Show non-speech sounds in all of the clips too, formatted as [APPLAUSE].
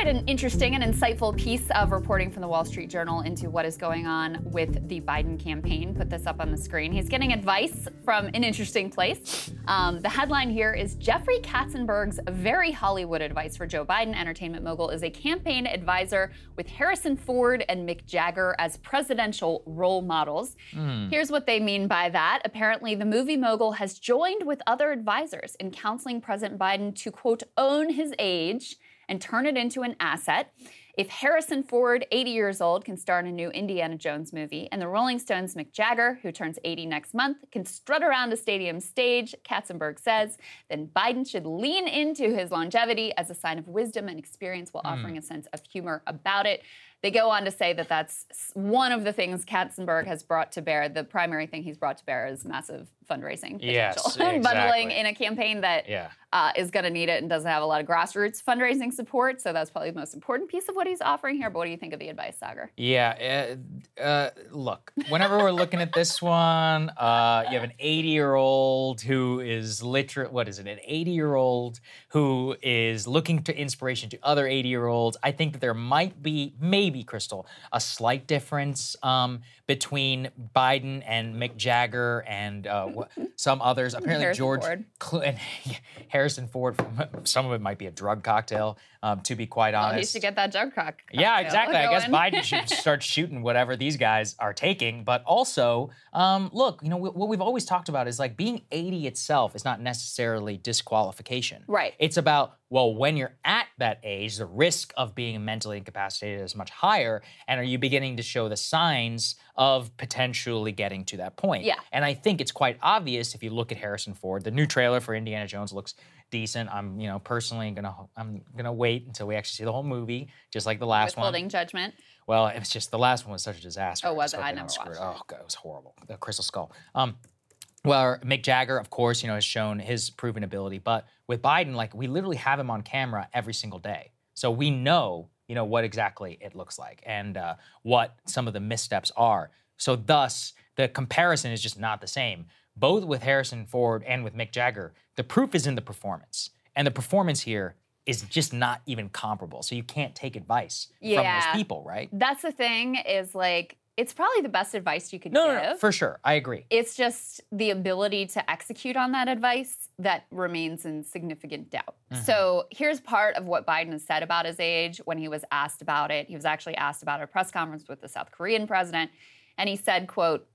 Quite an interesting and insightful piece of reporting from the Wall Street Journal into what is going on with the Biden campaign. Put this up on the screen. He's getting advice from an interesting place. Um, the headline here is Jeffrey Katzenberg's very Hollywood advice for Joe Biden. Entertainment mogul is a campaign advisor with Harrison Ford and Mick Jagger as presidential role models. Mm. Here's what they mean by that. Apparently, the movie mogul has joined with other advisors in counseling President Biden to, quote, own his age and turn it into an asset. If Harrison Ford, 80 years old, can star in a new Indiana Jones movie, and the Rolling Stones' Mick Jagger, who turns 80 next month, can strut around a stadium stage, Katzenberg says, then Biden should lean into his longevity as a sign of wisdom and experience while mm. offering a sense of humor about it. They go on to say that that's one of the things Katzenberg has brought to bear. The primary thing he's brought to bear is massive fundraising potential. Yes, [LAUGHS] exactly. Bundling in a campaign that yeah. uh, is going to need it and doesn't have a lot of grassroots fundraising support. So that's probably the most important piece of what he's offering here. But what do you think of the advice, Saagar? Yeah, uh, uh, look, whenever we're looking at this one, uh, you have an 80 year old who is literally, what is it, an 80 year old who is looking to inspiration to other 80 year olds. I think that there might be, maybe, Crystal, a slight difference um, between Biden and Mick Jagger and uh, some others. Mm-hmm. Apparently, Harrison George Ford. Cl- and [LAUGHS] Harrison Ford. [LAUGHS] Some of it might be a drug cocktail. Um, to be quite honest, well, he should get that drug cock. Yeah, exactly. I guess. Biden should [LAUGHS] start shooting whatever these guys are taking. But also, um, look, you know what we've always talked about is like being 80 itself is not necessarily disqualification. Right. It's about well, when you're at that age, the risk of being mentally incapacitated is much higher. And are you beginning to show the signs of potentially getting to that point? Yeah. And I think it's quite obvious if you look at Harrison Ford. The new trailer for Indiana Jones looks decent. I'm, you know, personally gonna I'm gonna wait until we actually see the whole movie, just like the last Withholding one. judgment. Well, it was just the last one was such a disaster. Oh, was it? I never watched Oh god, it was horrible. The Crystal Skull. Um, well, Mick Jagger, of course, you know, has shown his proven ability, but with Biden, like we literally have him on camera every single day, so we know, you know, what exactly it looks like and uh, what some of the missteps are. So, thus, the comparison is just not the same. Both with Harrison Ford and with Mick Jagger, the proof is in the performance, and the performance here is just not even comparable. So you can't take advice from Yeah. those people, right? That's the thing. Is like it's probably the best advice you could No, give. no, no, for sure. I agree. it's just the ability to execute on that advice that remains in significant doubt. Mm-hmm. So here's part of what Biden has said about his age when he was asked about it. He was actually asked about a press conference with the South Korean president, and he said, "quote."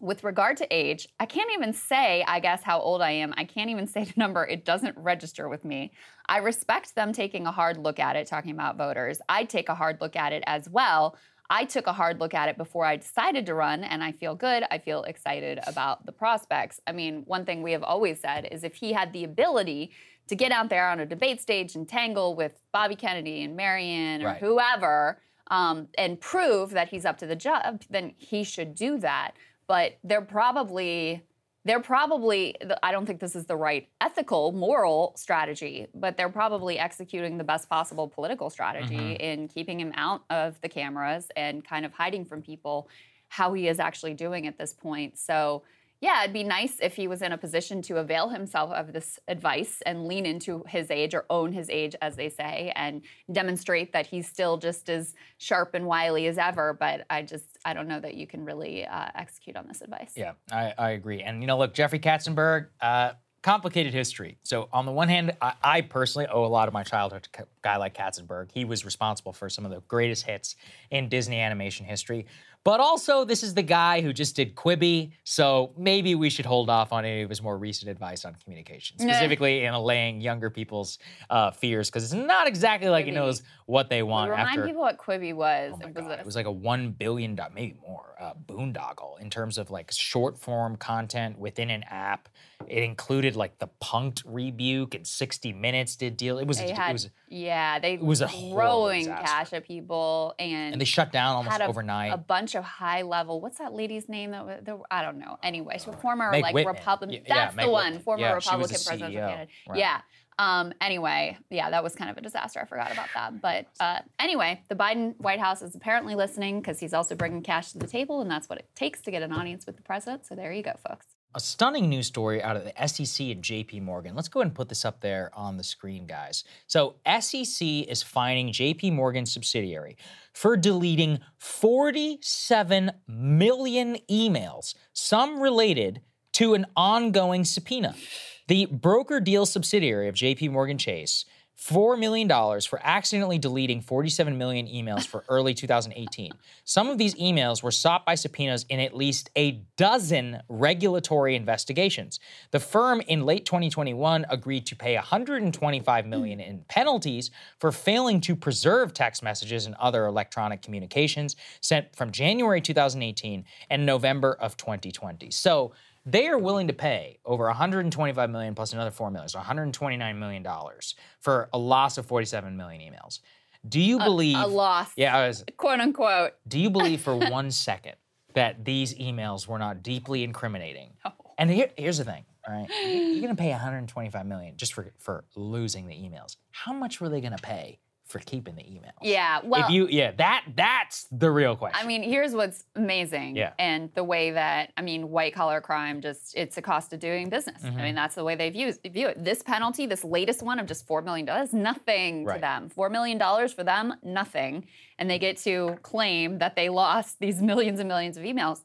With regard to age, I can't even say, I guess, how old I am. I can't even say the number. It doesn't register with me. I respect them taking a hard look at it, talking about voters. I'd take a hard look at it as well. I took a hard look at it before I decided to run, and I feel good. I feel excited about the prospects. I mean, one thing we have always said is if he had the ability to get out there on a debate stage and tangle with Bobby Kennedy and Marianne or Right. whoever um, and prove that he's up to the job, then he should do that. But they're probably they're probably i don't think this is the right ethical moral strategy but they're probably executing the best possible political strategy Mm-hmm. in keeping him out of the cameras and kind of hiding from people how he is actually doing at this point so yeah it'd be nice if he was in a position to avail himself of this advice and lean into his age or own his age as they say and demonstrate that he's still just as sharp and wily as ever but i just i don't know that you can really uh, execute on this advice Yeah, I, I agree. And you know, look, Jeffrey Katzenberg, uh, complicated history. So on the one hand, I, I personally owe a lot of my childhood to a guy like Katzenberg. He was responsible for some of the greatest hits in Disney animation history. But also, this is the guy who just did Quibi, so maybe we should hold off on any of his more recent advice on communication, specifically in allaying younger people's uh, fears, because it's not exactly like he knows what they want Remind after. people what Quibi was. Oh my it was God. a- It was like a one billion, maybe more, uh, boondoggle in terms of like short form content within an app. It included like the Punk'd rebuke and 60 Minutes did deal. It was, they it had, was, yeah, they was a throwing cash at people, and, and they shut down almost a, overnight. a bunch of high level. What's that lady's name? That was, the, I don't know. Anyway, so former Meg like Whitman. Republican. Yeah, That's Meg the one. Whitman. Former Yeah, Republican presidential candidate. right. Yeah. Um, anyway, yeah, that was kind of a disaster. I forgot about that. But uh, anyway, the Biden White House is apparently listening because he's also bringing cash to the table, and that's what it takes to get an audience with the president. So there you go, folks. A stunning news story out of the SEC and JP Morgan. Let's go ahead and put this up there on the screen, guys. So, SEC is fining JP Morgan's subsidiary for deleting 47 million emails, some related to an ongoing subpoena. The broker deal subsidiary of JP Morgan Chase $4 million for accidentally deleting 47 million emails for early 2018. Some of these emails were sought by subpoenas in at least a dozen regulatory investigations. The firm in late 2021 agreed to pay 125 million in penalties for failing to preserve text messages and other electronic communications sent from January 2018 and November of 2020. So, they are willing to pay over 125 million plus another 4 million, so 129 million dollars for a loss of 47 million emails. Do you believe A loss, Yeah, I was, quote unquote. do you believe for [LAUGHS] one second that these emails were not deeply incriminating? No. And here, here's the thing, all right? You're going to pay 125 million just for for losing the emails. How much were they going to pay for keeping the emails? Yeah, well, if you yeah, that that's the real question. I mean, here's what's amazing. Yeah. And the way that, I mean, white collar crime just, it's a cost of doing business. Mm-hmm. I mean, that's the way they view, view it. This penalty, this latest one of just $4 million, is nothing to them. $4 million for them, nothing. And they get to claim that they lost these [LAUGHS] millions and millions of emails.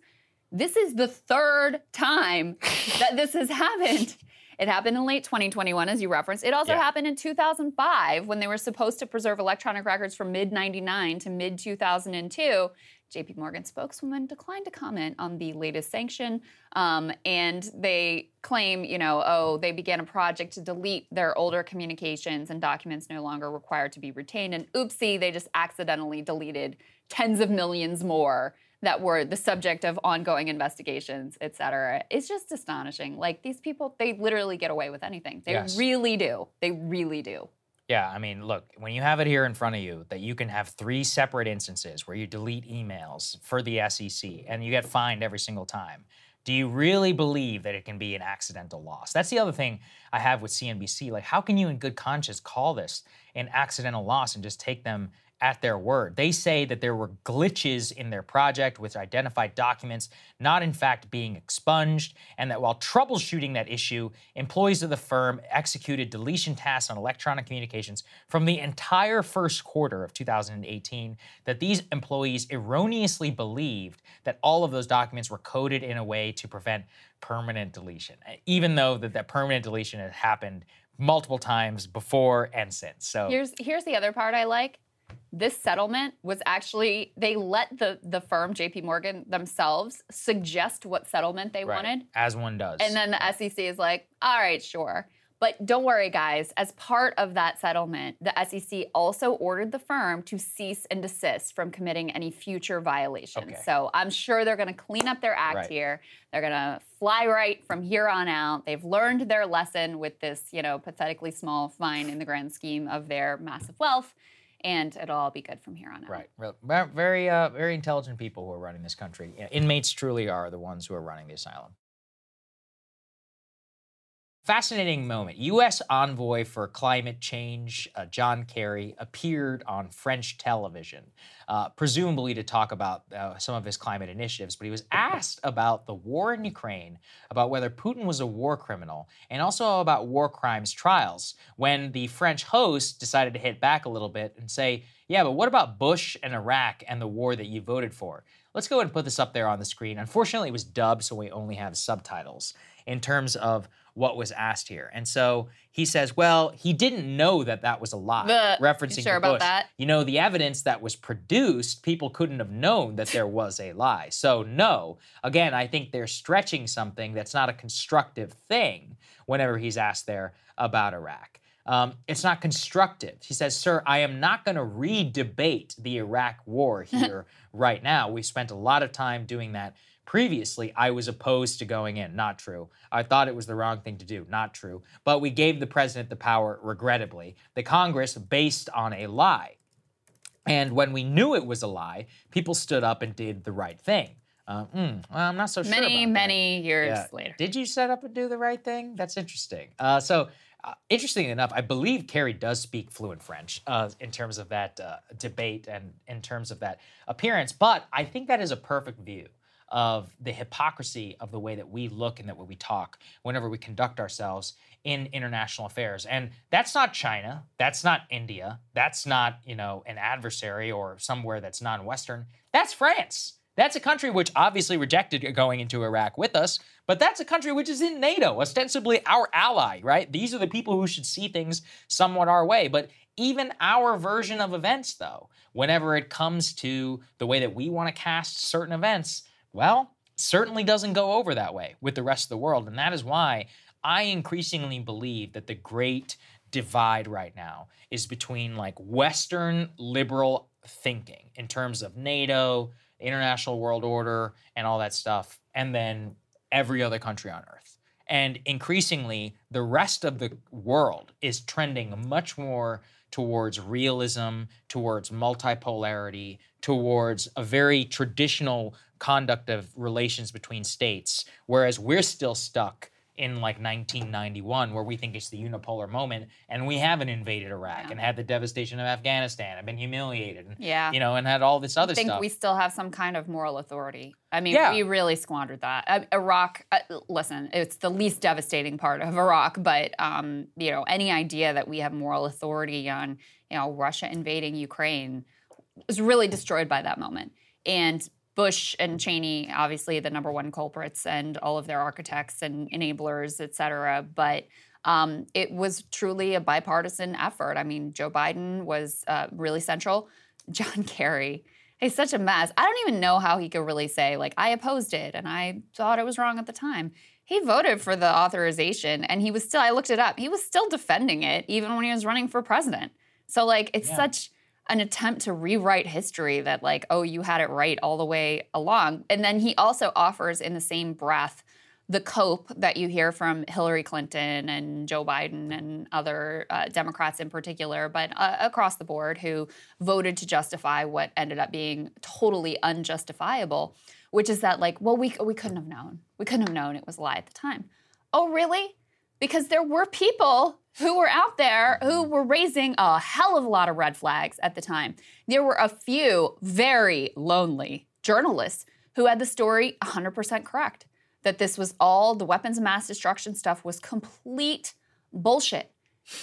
This is the third time that this has happened. It happened in late 2021, as you referenced. It also Yeah. happened in 2005 when they were supposed to preserve electronic records from mid 99 to mid 2002. JP Morgan spokeswoman declined to comment on the latest sanction. Um, and they claim, you know, oh, they began a project to delete their older communications and documents no longer required to be retained. And oopsie, they just accidentally deleted tens of millions more that were the subject of ongoing investigations, et cetera. It's just astonishing. Like these people, they literally get away with anything. They Yes. really do. They really do. Yeah, I mean, look, when you have it here in front of you that you can have three separate instances where you delete emails for the SEC and you get fined every single time, do you really believe that it can be an accidental loss? That's the other thing I have with CNBC. Like, how can you, in good conscience, call this an accidental loss and just take them at their word? They say that there were glitches in their project which identified documents not, in fact, being expunged, and that while troubleshooting that issue, employees of the firm executed deletion tasks on electronic communications from the entire first quarter of 2018. That these employees erroneously believed that all of those documents were coded in a way to prevent permanent deletion, even though that, that permanent deletion had happened multiple times before and since. So Here's here's the other part I like. This settlement was actually they let the the firm JP Morgan themselves suggest what settlement they Right. wanted. As one does. And then the SEC is like, all right, sure. But don't worry, guys. As part of that settlement, the SEC also ordered the firm to cease and desist from committing any future violations. Okay. So I'm sure they're going to clean up their act Right. here. They're going to fly right from here on out. They've learned their lesson with this, you know, pathetically small fine in the grand scheme of their massive wealth, and it'll all be good from here on out. Right. Very, uh, very intelligent people who are running this country. Inmates truly are the ones who are running the asylum. Fascinating moment. U.S. envoy for climate change, uh, John Kerry, appeared on French television, uh, presumably to talk about uh, some of his climate initiatives. But he was asked about the war in Ukraine, about whether Putin was a war criminal, and also about war crimes trials. When the French host decided to hit back a little bit and say, "Yeah, but what about Bush and Iraq and the war that you voted for?" Let's go ahead and put this up there on the screen. Unfortunately, it was dubbed, so we only have subtitles in terms of what was asked here. And so he says, well, he didn't know that that was a lie, The- referencing you sure Bush. that? You know, the evidence that was produced, people couldn't have known that there was a lie. So, no. Again, I think they're stretching something that's not a constructive thing whenever he's asked there about Iraq. Um, it's not constructive. He says, Sir, I am not going to re debate the Iraq war [LAUGHS] here right now. We've spent a lot of time doing that previously. I was opposed to going in. Not true. I thought it was the wrong thing to do. Not true. But we gave the president the power, regrettably. The Congress, based on a lie. And when we knew it was a lie, people stood up and did the right thing. Mm, well, I'm not so sure. Many, that. many years Yeah. later. Did you set up and do the right thing? That's interesting. Uh, so, uh, interestingly enough, I believe Kerry does speak fluent French uh, in terms of that uh, debate and in terms of that appearance. But I think that is a perfect view of the hypocrisy of the way that we look and that way we talk whenever we conduct ourselves in international affairs. And that's not China. That's not India. That's not, you know, an adversary or somewhere that's non-Western. That's France. That's a country which obviously rejected going into Iraq with us, but that's a country which is in NATO, ostensibly our ally, right? These are the people who should see things somewhat our way. But even our version of events, though, whenever it comes to the way that we want to cast certain events, well, certainly doesn't go over that way with the rest of the world. And that is why I increasingly believe that the great divide right now is between like Western liberal thinking in terms of NATO, international world order, and all that stuff, and then every other country on earth. And increasingly, the rest of the world is trending much more towards realism, towards multipolarity, towards a very traditional conduct of relations between states, whereas we're still stuck in like 1991 where we think it's the unipolar moment and we haven't invaded Iraq Yeah. and had the devastation of Afghanistan and been humiliated and Yeah. you know and had all this other stuff. I think stuff. we still have some kind of moral authority. I mean, Yeah. we really squandered that. Uh, Iraq, uh, listen, it's the least devastating part of Iraq, but um, you know, any idea that we have moral authority on, you know, Russia invading Ukraine was really destroyed by that moment. And Bush and Cheney, obviously the number one culprits, and all of their architects and enablers, et cetera. But um, it was truly a bipartisan effort. I mean, Joe Biden was uh, really central. [LAUGHS] John Kerry, he's such a mess. I don't even know how he could really say, like, I opposed it and I thought it was wrong at the time. He voted for the authorization and he was still, I looked it up, he was still defending it even when he was running for president. So, like, it's Yeah. such an attempt to rewrite history that, like, oh, you had it right all the way along. And then he also offers in the same breath the cope that you hear from Hillary Clinton and Joe Biden and other uh, Democrats in particular, but uh, across the board who voted to justify what ended up being totally unjustifiable, which is that like, well, we we couldn't have known, we couldn't have known it was a lie at the time. Oh, really? Because there were people who were out there who were raising a hell of a lot of red flags at the time. There were a few very lonely journalists who had the story 100% correct that this was all the weapons of mass destruction stuff was complete bullshit.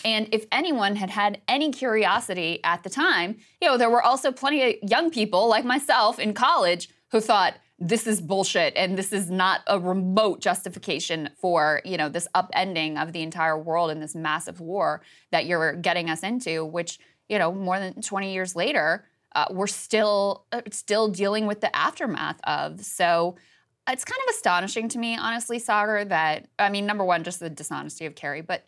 And if anyone had had any curiosity at the time, you know, there were also plenty of young people like myself in college who thought this is bullshit and this is not a remote justification for, you know, this upending of the entire world and this massive war that you're getting us into, which you know, more than 20 years later, uh, we're still uh, still dealing with the aftermath of. So it's kind of astonishing to me, honestly, Saagar, that I mean, number one, just the dishonesty of Kerry, but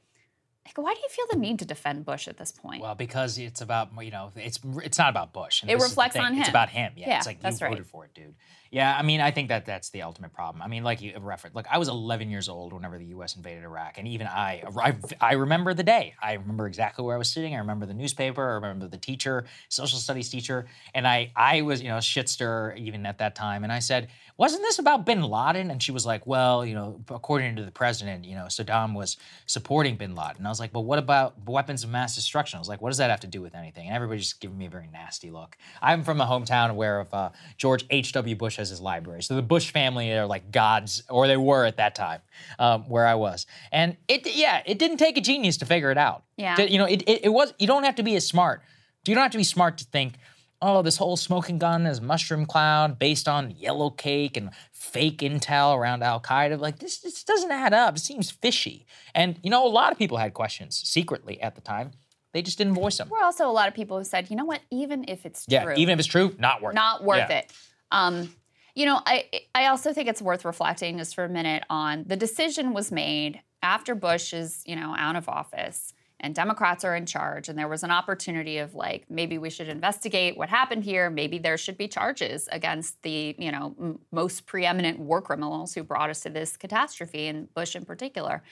like, why do you feel the need to defend Bush at this point? Well, because it's about you know it's it's not about Bush. And It this is the reflects on him. It's about him. Yeah, Yeah, it's like that's you right. voted for it, dude. Yeah, I mean, I think that that's the ultimate problem. I mean, like you referenced, look, I was 11 years old whenever the U.S. invaded Iraq, and even I, I, I remember the day. I remember exactly where I was sitting. I remember the newspaper. I remember the teacher, social studies teacher, and I, I was, you know, shit stir even at that time. And I said, wasn't this about Bin Laden? And she was like, well, you know, according to the president, you know, Saddam was supporting Bin Laden. And I was like, but what about weapons of mass destruction? I was like, what does that have to do with anything? And everybody's just giving me a very nasty look. I'm from a hometown where of uh, George H.W. Bush has his library. So the Bush family are like gods, or they were at that time um, where I was. And it, yeah, it didn't take a genius to figure it out. Yeah. You know, it, it, it was, you don't have to be as smart. You don't have to be smart to think, oh, this whole smoking gun is mushroom cloud based on yellow cake and fake intel around Al Qaeda. Like this, this doesn't add up. It seems fishy. And you know, a lot of people had questions secretly at the time. They just didn't voice them. There were also a lot of people who said, you know what, even if it's Yeah, true, even if it's true, not worth it. not worth Yeah. it. Um, you know, I I also think it's worth reflecting just for a minute on the decision was made after Bush is you know out of office and Democrats are in charge, and there was an opportunity of like maybe we should investigate what happened here. Maybe there should be charges against the you know m- most preeminent war criminals who brought us to this catastrophe, and Bush in particular.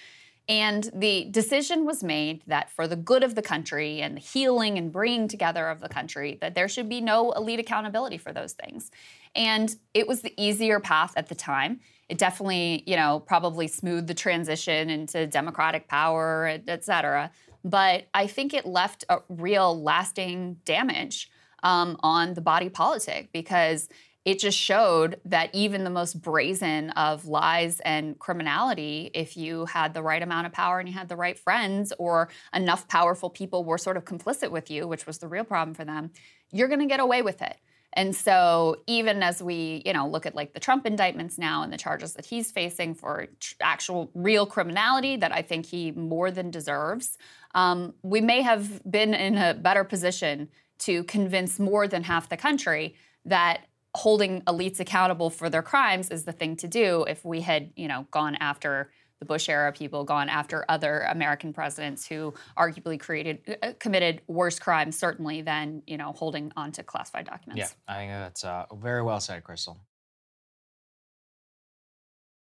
And the decision was made that for the good of the country and the healing and bringing together of the country, that there should be no elite accountability for those things. And it was the easier path at the time. It definitely, you know, probably smoothed the transition into democratic power, et et cetera. But I think it left a real lasting damage um, on the body politic because it just showed that even the most brazen of lies and criminality, if you had the right amount of power and you had the right friends, or enough powerful people were sort of complicit with you, which was the real problem for them, you're going to get away with it. And so, even as we, you know, look at like the Trump indictments now and the charges that he's facing for tr- actual real criminality that I think he more than deserves, um, we may have been in a better position to convince more than half the country that holding elites accountable for their crimes is the thing to do if we had, you know, gone after the Bush era people, gone after other American presidents who arguably created uh, committed worse crimes certainly than, you know, holding onto classified documents. Yeah, I think that's uh, very well said, Crystal.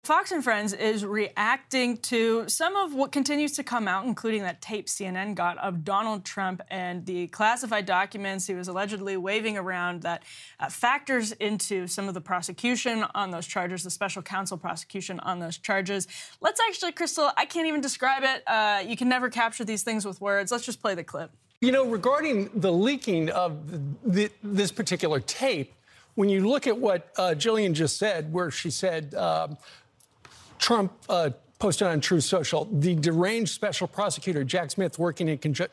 Fox and Friends is reacting to some of what continues to come out, including that tape CNN got of Donald Trump and the classified documents he was allegedly waving around that uh, factors into some of the prosecution on those charges, the special counsel prosecution on those charges. Let's actually, Crystal, I can't even describe it. Uh, you can never capture these things with words. Let's just play the clip. You know, regarding the leaking of the, this particular tape, when you look at what uh, Jillian just said, where she said um, Trump uh, posted on Truth Social, the deranged special prosecutor Jack Smith, working in, conju-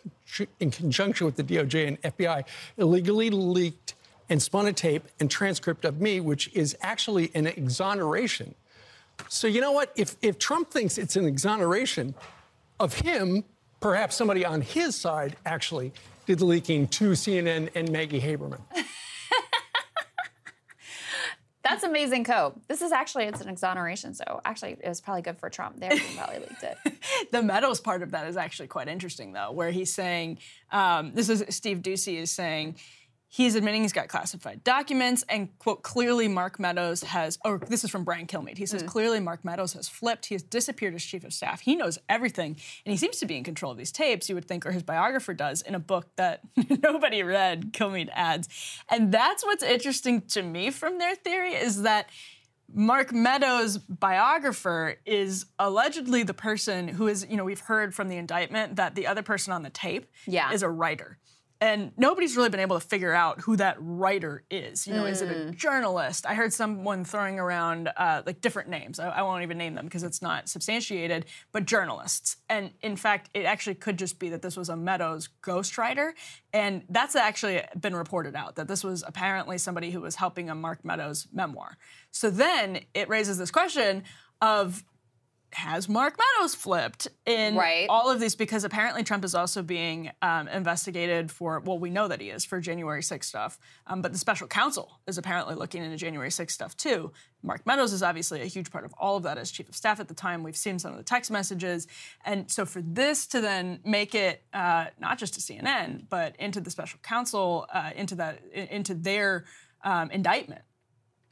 in conjunction with the DOJ and FBI, illegally leaked and spun a tape and transcript of me, which is actually an exoneration. So you know what? If if Trump thinks it's an exoneration of him, perhaps somebody on his side actually did the leaking to CNN and Maggie Haberman. [LAUGHS] That's amazing code. This is actually it's an exoneration, so actually it was probably good for Trump. They probably leaked it. [LAUGHS] the Meadows part of that is actually quite interesting, though, where he's saying, um, this is Steve Doocy is saying, he's admitting he's got classified documents and, quote, clearly Mark Meadows has, or this is from Brian Kilmeade. He says, mm. clearly Mark Meadows has flipped. He has disappeared as chief of staff. He knows everything. And he seems to be in control of these tapes, you would think, or his biographer does, in a book that [LAUGHS] nobody read, Kilmeade adds. And that's what's interesting to me from their theory is that Mark Meadows' biographer is allegedly the person who is, you know, we've heard from the indictment that the other person on the tape Yeah. is a writer. And nobody's really been able to figure out who that writer is. You know, is it Mm. a journalist? I heard someone throwing around uh, like different names. I, I won't even name them because it's not substantiated, but journalists. And in fact, it actually could just be that this was a Meadows ghostwriter. And that's actually been reported out that this was apparently somebody who was helping a Mark Meadows memoir. So then it raises this question of has Mark Meadows flipped in Right. all of these? Because apparently Trump is also being um, investigated for, well, we know that he is for January 6th stuff, um, but the special counsel is apparently looking into January 6th stuff too. Mark Meadows is obviously a huge part of all of that as chief of staff at the time. We've seen some of the text messages. And so for this to then make it uh, not just to CNN, but into the special counsel, uh, into, that, into their um, indictment,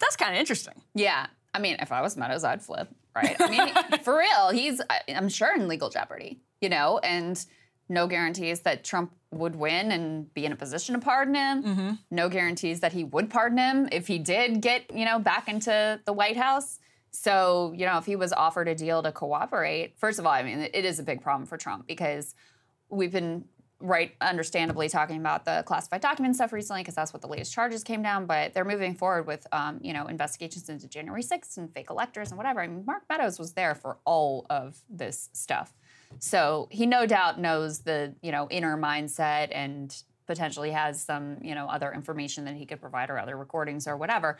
that's kind of interesting. Yeah. I mean, if I was Meadows, I'd flip, right? I mean, for real, he's, I'm sure, in legal jeopardy, you know, and no guarantees that Trump would win and be in a position to pardon him. Mm-hmm. No guarantees that he would pardon him if he did get, you know, back into the White House. So, you know, if he was offered a deal to cooperate, first of all, I mean, it is a big problem for Trump because we've been right understandably talking about the classified document stuff recently because that's what the latest charges came down but they're moving forward with um, you know investigations into january 6th and fake electors and whatever. I mean mark meadows was there for all of this stuff. So he no doubt knows the you know inner mindset and potentially has some you know other information that he could provide or other recordings or whatever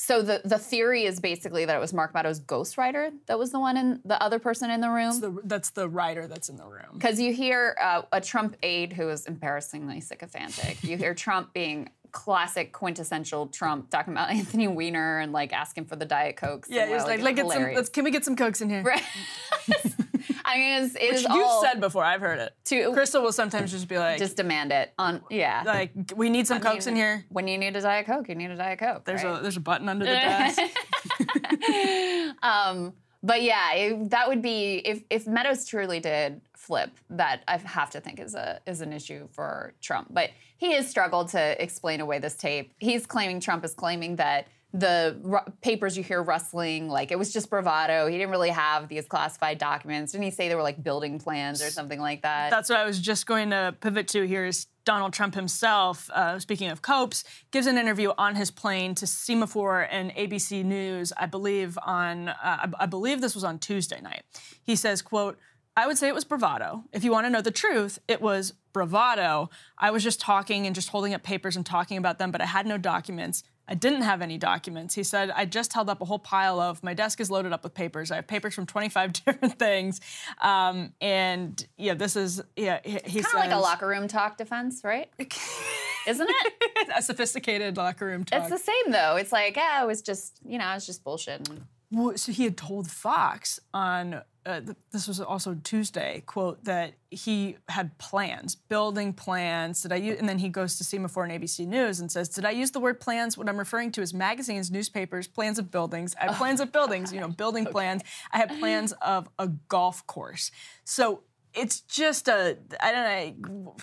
so the the theory is basically that it was mark meadows ghostwriter that was the one in the other person in the room The, that's the writer that's in the room. because you hear uh, a Trump aide who is embarrassingly sycophantic. You hear [LAUGHS] Trump being classic quintessential Trump talking about [LAUGHS] Anthony Weiner and like asking for the Diet Cokes. Yeah, and, he's like, like get some, let's, can we get some cokes in here? Right. [LAUGHS] I mean, it's, it is You've all said before, I've heard it. to Crystal will sometimes just be like, just demand it on yeah. like we need some cokes in here. When you need a Diet Coke, you need a Diet Coke. There's right? a there's a button under the desk. [LAUGHS] [LAUGHS] um, but yeah, it, that would be if if Meadows truly did flip. That I have to think is a is an issue for Trump. But he has struggled to explain away this tape. He's claiming Trump is claiming that the ru- papers you hear rustling, like it was just bravado. He didn't really have these classified documents. Didn't he say they were like building plans or something like that? That's what I was just going to pivot to here is Donald Trump himself, uh, speaking of Copes, gives an interview on his plane to Semafor and ABC News, I believe on, uh, I, I believe this was on Tuesday night. He says, quote, I would say it was bravado. If you want to know the truth, it was bravado. I was just talking and just holding up papers and talking about them, but I had no documents. I didn't have any documents. He said, I just held up a whole pile of, my desk is loaded up with papers. I have papers from 25 [LAUGHS] different things. Um, and yeah, this is, yeah, he, he kind of like a locker room talk defense, right? [LAUGHS] Isn't it? [LAUGHS] a sophisticated locker room talk. It's the same though. It's like, yeah, it was just, you know, it's just bullshit. Well, so he had told Fox on uh, this was also Tuesday quote that he had plans, building plans. Did I use? And then he goes to Semafor and ABC News and says, "Did I use the word plans? What I'm referring to is magazines, newspapers, plans of buildings. I have plans of buildings. You know, building [LAUGHS] plans. I have plans of a golf course. So." It's just a I don't know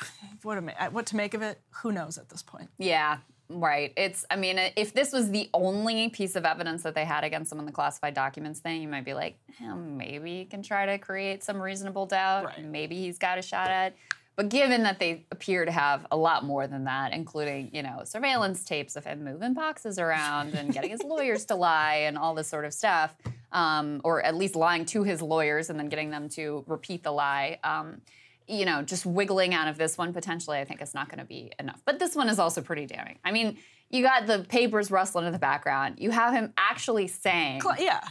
what to make, what to make of it. Who knows at this point? Yeah, right. It's, I mean, if this was the only piece of evidence that they had against him in the classified documents thing, you might be like, eh, maybe he can try to create some reasonable doubt. Right. Maybe he's got a shot at. But given that they appear to have a lot more than that, including, you know, surveillance tapes of him moving boxes around and getting his [LAUGHS] lawyers to lie and all this sort of stuff, um, or at least lying to his lawyers and then getting them to repeat the lie. Um, you know, just wiggling out of this one potentially, I think it's not going to be enough. But this one is also pretty damning. I mean, you got the papers rustling in the background. You have him actually saying, Cl- Yeah.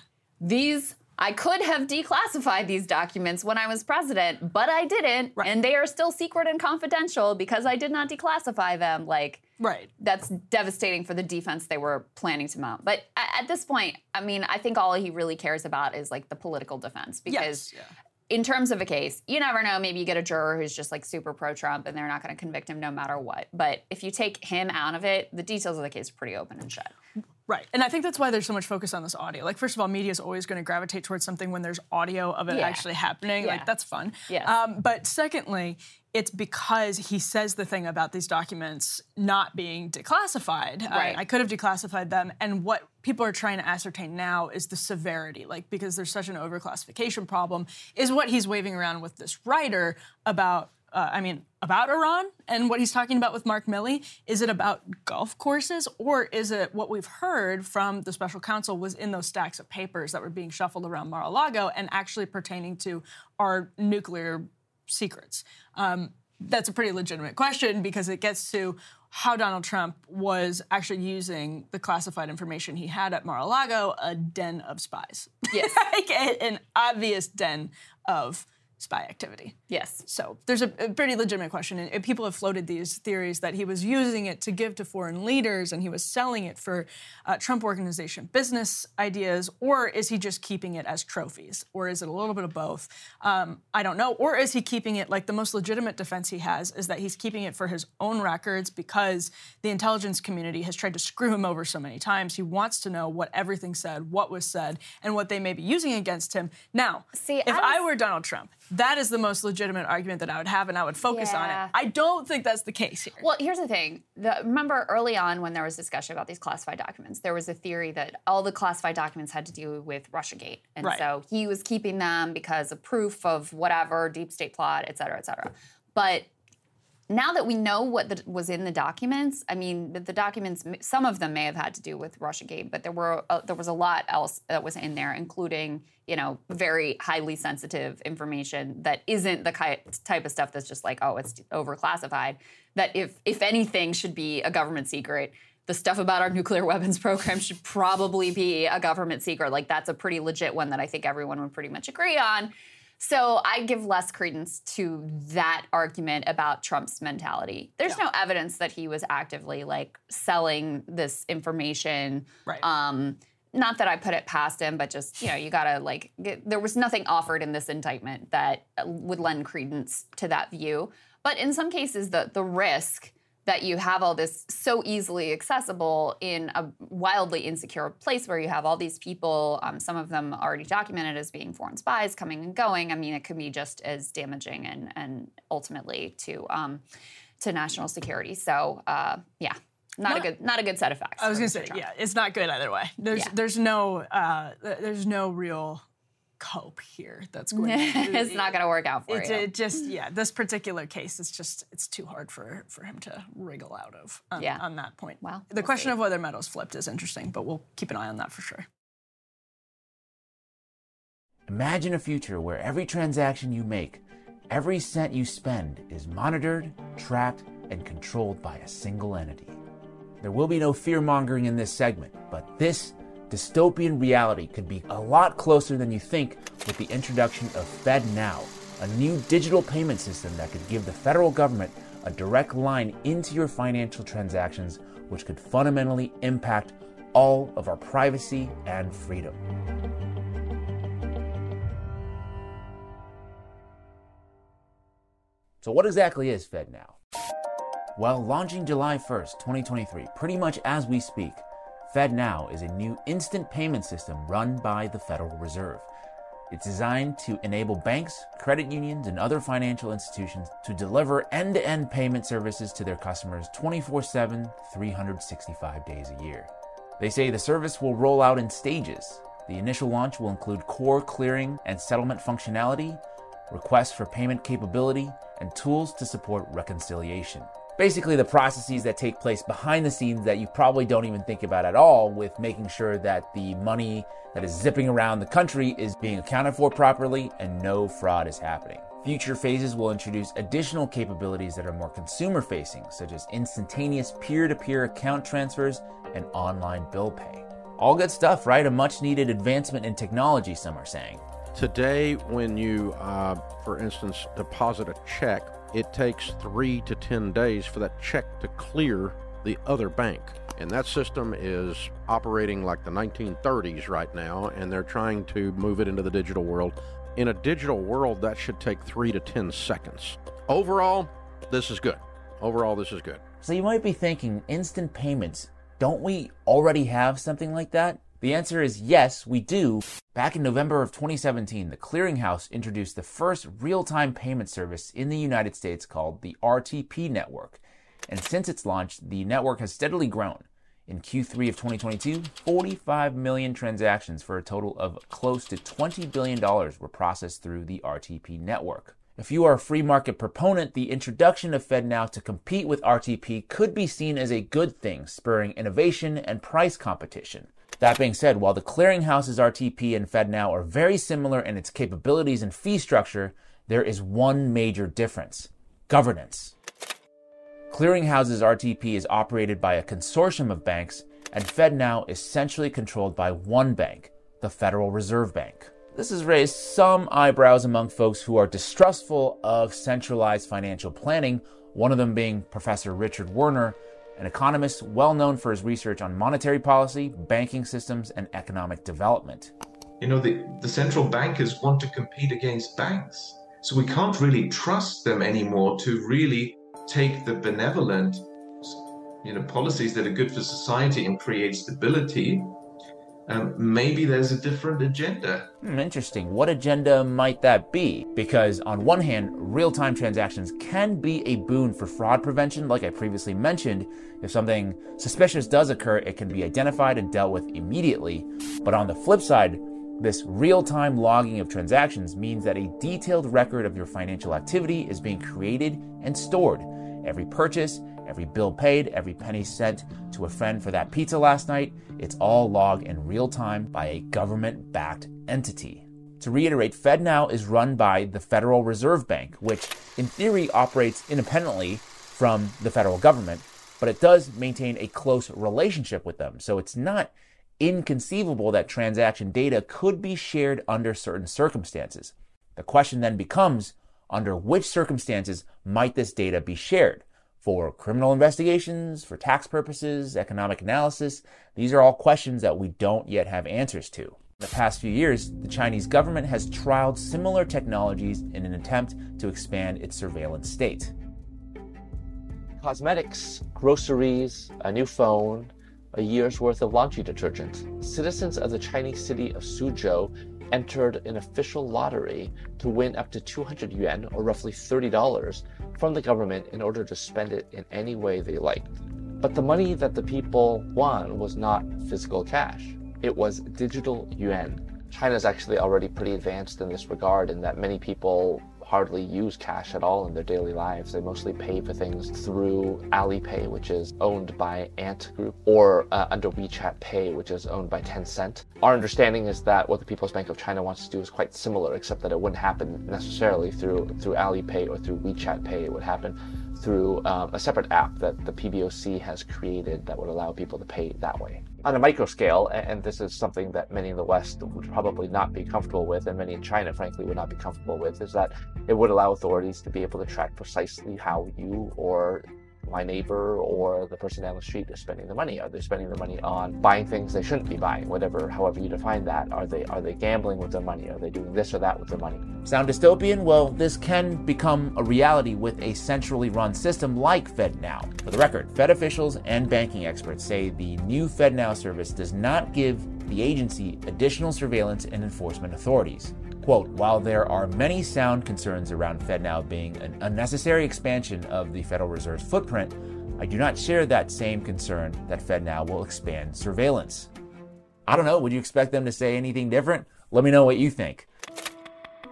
these I could have declassified these documents when I was president, but I didn't, and they are still secret and confidential because I did not declassify them. Like, Right. that's devastating for the defense they were planning to mount. But at this point, I mean, I think all he really cares about is like the political defense because. Yes. Yeah. In terms of a case, you never know. Maybe you get a juror who's just like super pro Trump and they're not going to convict him no matter what. But if you take him out of it, the details of the case are pretty open and shut. Right. And I think that's why there's so much focus on this audio. Like, first of all, media is always going to gravitate towards something when there's audio of it Yeah. actually happening. Yeah. Like, that's fun. Yes. Um, but secondly, it's because he says the thing about these documents not being declassified. I- I, could have declassified them. And what people are trying to ascertain now is the severity. Like, because there's such an overclassification problem, is what he's waving around with this writer about. Uh, I mean, about Iran and what he's talking about with Mark Milley. Is it about golf courses or is it what we've heard from the special counsel was in those stacks of papers that were being shuffled around Mar a Lago and actually pertaining to our nuclear secrets? Um, that's a pretty legitimate question because it gets to how Donald Trump was actually using the classified information he had at Mar-a-Lago, a den of spies. Yes. [LAUGHS] like an obvious den of spy activity. Yes. So there's a, a pretty legitimate question, and, people have floated these theories that he was using it to give to foreign leaders, and he was selling it for uh, Trump organization business ideas, or is he just keeping it as trophies, or is it a little bit of both? Um, I don't know. Or is he keeping it like the most legitimate defense he has is that he's keeping it for his own records because the intelligence community has tried to screw him over so many times. He wants to know what everything said, what was said, and what they may be using against him. Now, See, if I I were Donald Trump, that is the most legitimate argument that I would have, and I would focus on it. I don't think that's the case here. Well, here's the thing. The, remember early on when there was discussion about these classified documents, there was a theory that all the classified documents had to do with Russiagate. And Right. so he was keeping them because of proof of whatever, deep state plot, et cetera, et cetera. But now that we know what the, was in the documents, I mean, the, the documents, some of them may have had to do with RussiaGate, but there were uh, there was a lot else that was in there, including you know very highly sensitive information that isn't the type of stuff that's just like oh it's overclassified. That if if anything should be a government secret. The stuff about our nuclear weapons program should probably be a government secret. Like that's a pretty legit one that I think everyone would pretty much agree on. So I give less credence to that argument about Trump's mentality. There's no evidence that he was actively like selling this information. Right. Um, not that I put it past him, but just you know, you gotta like. Get, there was nothing offered in this indictment that would lend credence to that view. But in some cases, the the risk that you have all this so easily accessible in a wildly insecure place where you have all these people, um, some of them already documented as being foreign spies coming and going. I mean, it could be just as damaging and and ultimately to um, to national security. So uh, yeah, not a good not a good set of facts. I was gonna say, Trump. yeah, it's not good either way. There's Yeah. there's no uh, there's no real cope here that's [LAUGHS] going. to it's not going to work out for It, you. it just yeah, this particular case is just it's too hard for for him to wriggle out of on, Yeah. on that point. Well, the we'll question see. of whether Meadows flipped is interesting, but we'll keep an eye on that for sure. Imagine a future where every transaction you make, every cent you spend is monitored, tracked, and controlled by a single entity. There will be no fear mongering in this segment, but this dystopian reality could be a lot closer than you think with the introduction of FedNow, a new digital payment system that could give the federal government a direct line into your financial transactions, which could fundamentally impact all of our privacy and freedom. So, what exactly is FedNow? Well, launching July 1st, 2023, pretty much as we speak, FedNow is a new instant payment system run by the Federal Reserve. It's designed to enable banks, credit unions, and other financial institutions to deliver end to end payment services to their customers 24 7, 365 days a year. They say the service will roll out in stages. The initial launch will include core clearing and settlement functionality, requests for payment capability, and tools to support reconciliation. Basically, the processes that take place behind the scenes that you probably don't even think about at all, with making sure that the money that is zipping around the country is being accounted for properly and no fraud is happening. Future phases will introduce additional capabilities that are more consumer facing, such as instantaneous peer to peer account transfers and online bill pay. All good stuff, right? A much needed advancement in technology, some are saying. Today, when you, uh, for instance, deposit a check, it takes three to 10 days for that check to clear the other bank. And that system is operating like the 1930s right now, and they're trying to move it into the digital world. In a digital world, that should take three to 10 seconds. Overall, this is good. Overall, this is good. So you might be thinking, instant payments, don't we already have something like that? The answer is yes, we do. Back in November of 2017, the Clearinghouse introduced the first real time payment service in the United States called the RTP Network. And since its launch, the network has steadily grown. In Q3 of 2022, 45 million transactions for a total of close to $20 billion were processed through the RTP network. If you are a free market proponent, the introduction of FedNow to compete with RTP could be seen as a good thing, spurring innovation and price competition. That being said, while the clearinghouse's RTP and FedNow are very similar in its capabilities and fee structure, there is one major difference governance. Clearinghouse's RTP is operated by a consortium of banks, and FedNow is centrally controlled by one bank, the Federal Reserve Bank. This has raised some eyebrows among folks who are distrustful of centralized financial planning, one of them being Professor Richard Werner, an economist well known for his research on monetary policy, banking systems, and economic development. You know, the, the central bankers want to compete against banks. So we can't really trust them anymore to really take the benevolent you know, policies that are good for society and create stability um, maybe there's a different agenda. Hmm, interesting. What agenda might that be? Because, on one hand, real time transactions can be a boon for fraud prevention, like I previously mentioned. If something suspicious does occur, it can be identified and dealt with immediately. But on the flip side, this real time logging of transactions means that a detailed record of your financial activity is being created and stored. Every purchase, every bill paid, every penny sent to a friend for that pizza last night, it's all logged in real time by a government backed entity. To reiterate, FedNow is run by the Federal Reserve Bank, which in theory operates independently from the federal government, but it does maintain a close relationship with them. So it's not inconceivable that transaction data could be shared under certain circumstances. The question then becomes under which circumstances might this data be shared? For criminal investigations, for tax purposes, economic analysis, these are all questions that we don't yet have answers to. In the past few years, the Chinese government has trialed similar technologies in an attempt to expand its surveillance state. Cosmetics, groceries, a new phone, a year's worth of laundry detergent. Citizens of the Chinese city of Suzhou entered an official lottery to win up to 200 yuan, or roughly $30, from the government in order to spend it in any way they liked. But the money that the people won was not physical cash, it was digital yuan. China is actually already pretty advanced in this regard, in that many people hardly use cash at all in their daily lives. They mostly pay for things through Alipay, which is owned by Ant Group, or uh, under WeChat Pay, which is owned by Tencent. Our understanding is that what the People's Bank of China wants to do is quite similar, except that it wouldn't happen necessarily through through Alipay or through WeChat Pay. It would happen through um, a separate app that the PBOC has created that would allow people to pay that way. On a micro scale, and this is something that many in the West would probably not be comfortable with, and many in China, frankly, would not be comfortable with, is that it would allow authorities to be able to track precisely how you or my neighbor or the person down the street is spending the money. Are they spending the money on buying things they shouldn't be buying, whatever, however you define that? Are they are they gambling with their money? Are they doing this or that with their money? Sound dystopian? Well, this can become a reality with a centrally run system like FedNow. For the record, Fed officials and banking experts say the new FedNow service does not give the agency additional surveillance and enforcement authorities. Quote, while there are many sound concerns around FedNow being an unnecessary expansion of the Federal Reserve's footprint, I do not share that same concern that FedNow will expand surveillance. I don't know, would you expect them to say anything different? Let me know what you think.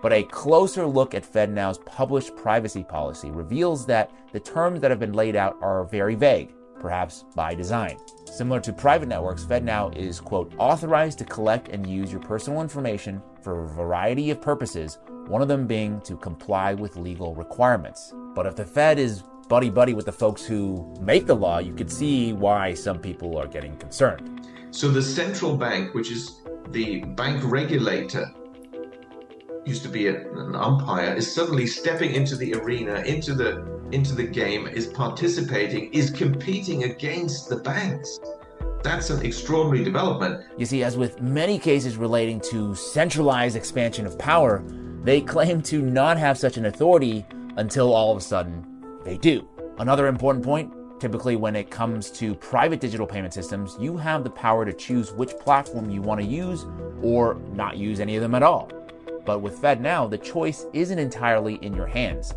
But a closer look at FedNow's published privacy policy reveals that the terms that have been laid out are very vague perhaps by design. Similar to private networks, FedNow is, quote, authorized to collect and use your personal information for a variety of purposes, one of them being to comply with legal requirements. But if the Fed is buddy buddy with the folks who make the law, you could see why some people are getting concerned. So the central bank, which is the bank regulator, used to be an umpire, is suddenly stepping into the arena, into the into the game, is participating, is competing against the banks. That's an extraordinary development. You see, as with many cases relating to centralized expansion of power, they claim to not have such an authority until all of a sudden they do. Another important point typically, when it comes to private digital payment systems, you have the power to choose which platform you want to use or not use any of them at all. But with FedNow, the choice isn't entirely in your hands.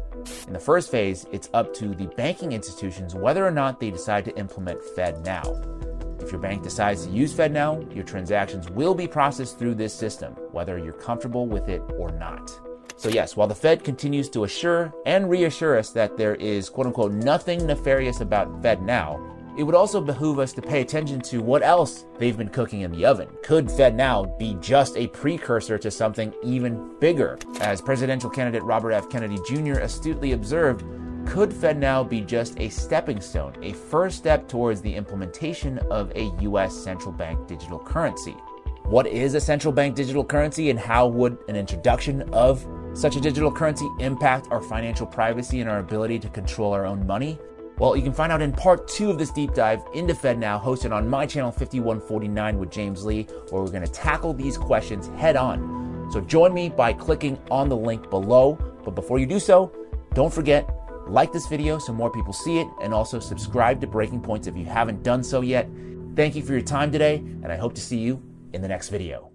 In the first phase, it's up to the banking institutions whether or not they decide to implement FedNow. If your bank decides to use FedNow, your transactions will be processed through this system, whether you're comfortable with it or not. So, yes, while the Fed continues to assure and reassure us that there is quote unquote nothing nefarious about FedNow, it would also behoove us to pay attention to what else they've been cooking in the oven. Could FedNow be just a precursor to something even bigger? As presidential candidate Robert F. Kennedy Jr. astutely observed, could FedNow be just a stepping stone, a first step towards the implementation of a US central bank digital currency? What is a central bank digital currency and how would an introduction of such a digital currency impact our financial privacy and our ability to control our own money? Well, you can find out in part two of this deep dive into FedNow, hosted on my channel 5149 with James Li, where we're going to tackle these questions head on. So join me by clicking on the link below. But before you do so, don't forget, like this video so more people see it, and also subscribe to Breaking Points if you haven't done so yet. Thank you for your time today, and I hope to see you in the next video.